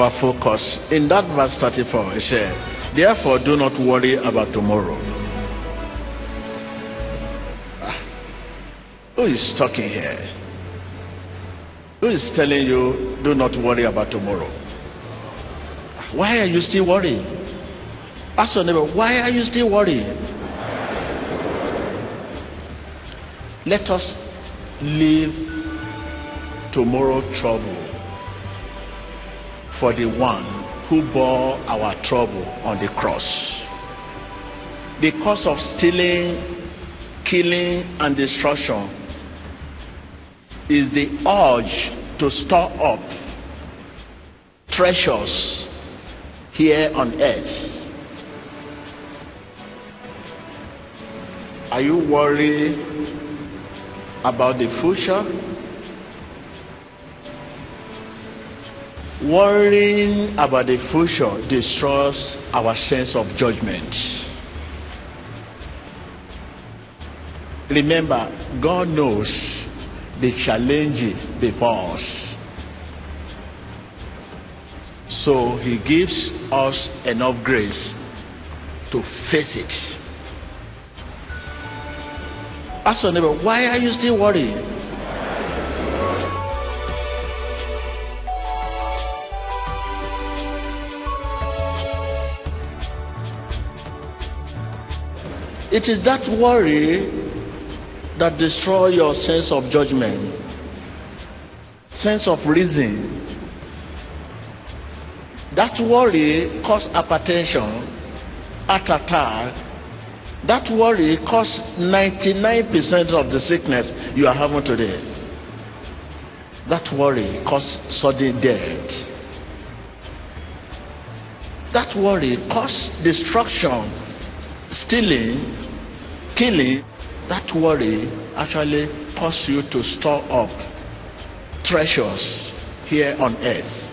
our focus. In that verse 34, it said, Therefore, do not worry about tomorrow. Ah, Who is talking here? Who is telling you, do not worry about tomorrow? Why are you still worrying? Ask your neighbor, why are you still worrying? Let us leave tomorrow trouble for the one who bore our trouble on the cross. Because of stealing, killing, and destruction is the urge to store up treasures here on earth. Are you worried about the future? Worrying about the future destroys our sense of judgment. Remember, God knows the challenges before us. So He gives us enough grace to face it. Ask your neighbor, why are you still worried? It is that worry that destroys your sense of judgment, sense of reason. That worry cause hypertension, heart attack. That worry cause 99% of the sickness you are having today. That worry cause sudden death. That worry cause destruction, stealing, killing. That worry actually cause you to store up treasures here on earth.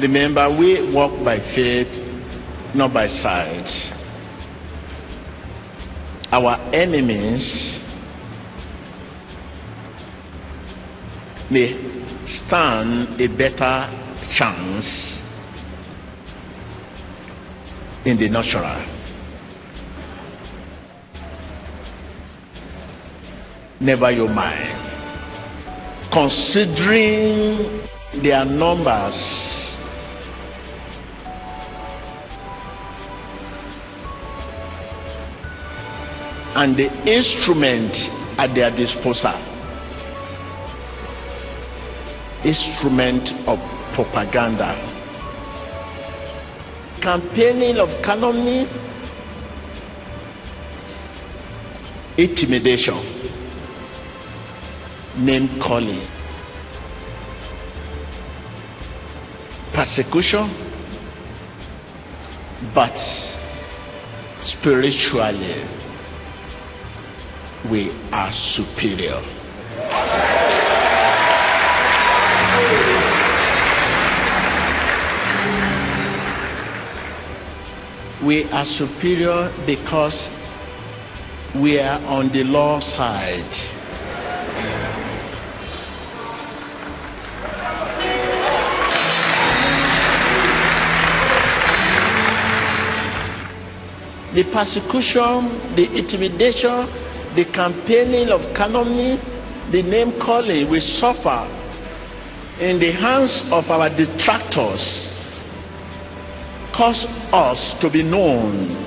Remember, we walk by faith, not by sight. Our enemies may stand a better chance in the natural. Never your mind. Considering their numbers and the instrument at their disposal. Instrument of propaganda. Campaigning of calumny, intimidation, name calling, persecution, but spiritually we are superior. We are superior because we are on the law side. The persecution, the intimidation, the campaigning of calumny, the name calling we suffer in the hands of our detractors cause us to be known.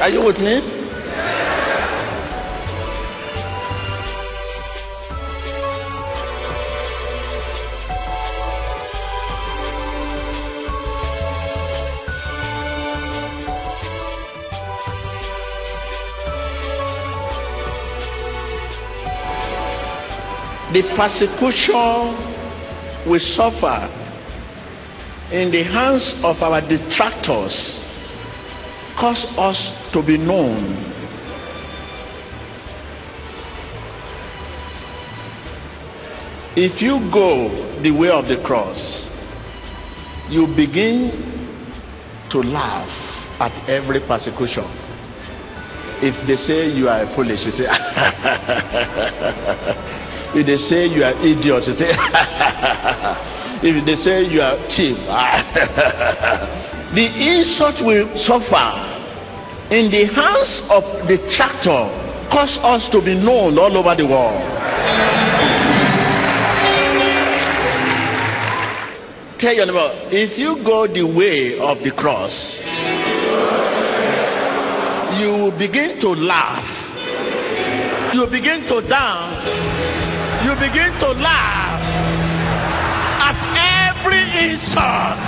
Are you with me? The persecution we suffer in the hands of our detractors cause us to be known. If you go the way of the cross, you begin to laugh at every persecution. If they say you are foolish, you say, if they say you are idiot, you say, if they say you are cheap, the insult will suffer in the hands of the tractor cause us to be known all over the world. Tell your neighbor, if you go the way of the cross, you begin to laugh, you begin to dance, you begin to laugh at every insult.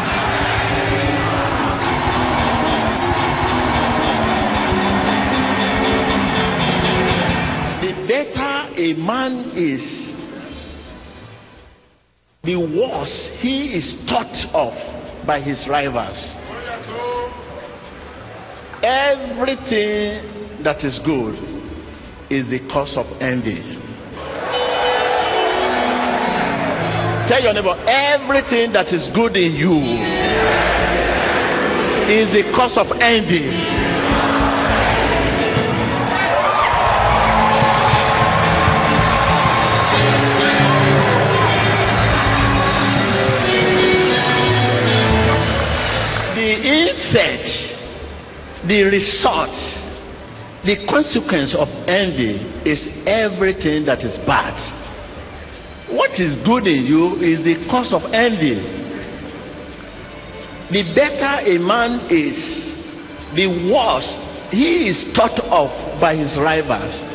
The better a man is, the worse he is thought of by his rivals. Everything that is good is the cause of envy. Tell your neighbor, everything that is good in you is the cause of envy. The effect, the result, the consequence of envy is everything that is bad. What is good in you is the cause of envy. The better a man is, the worse he is thought of by his rivals.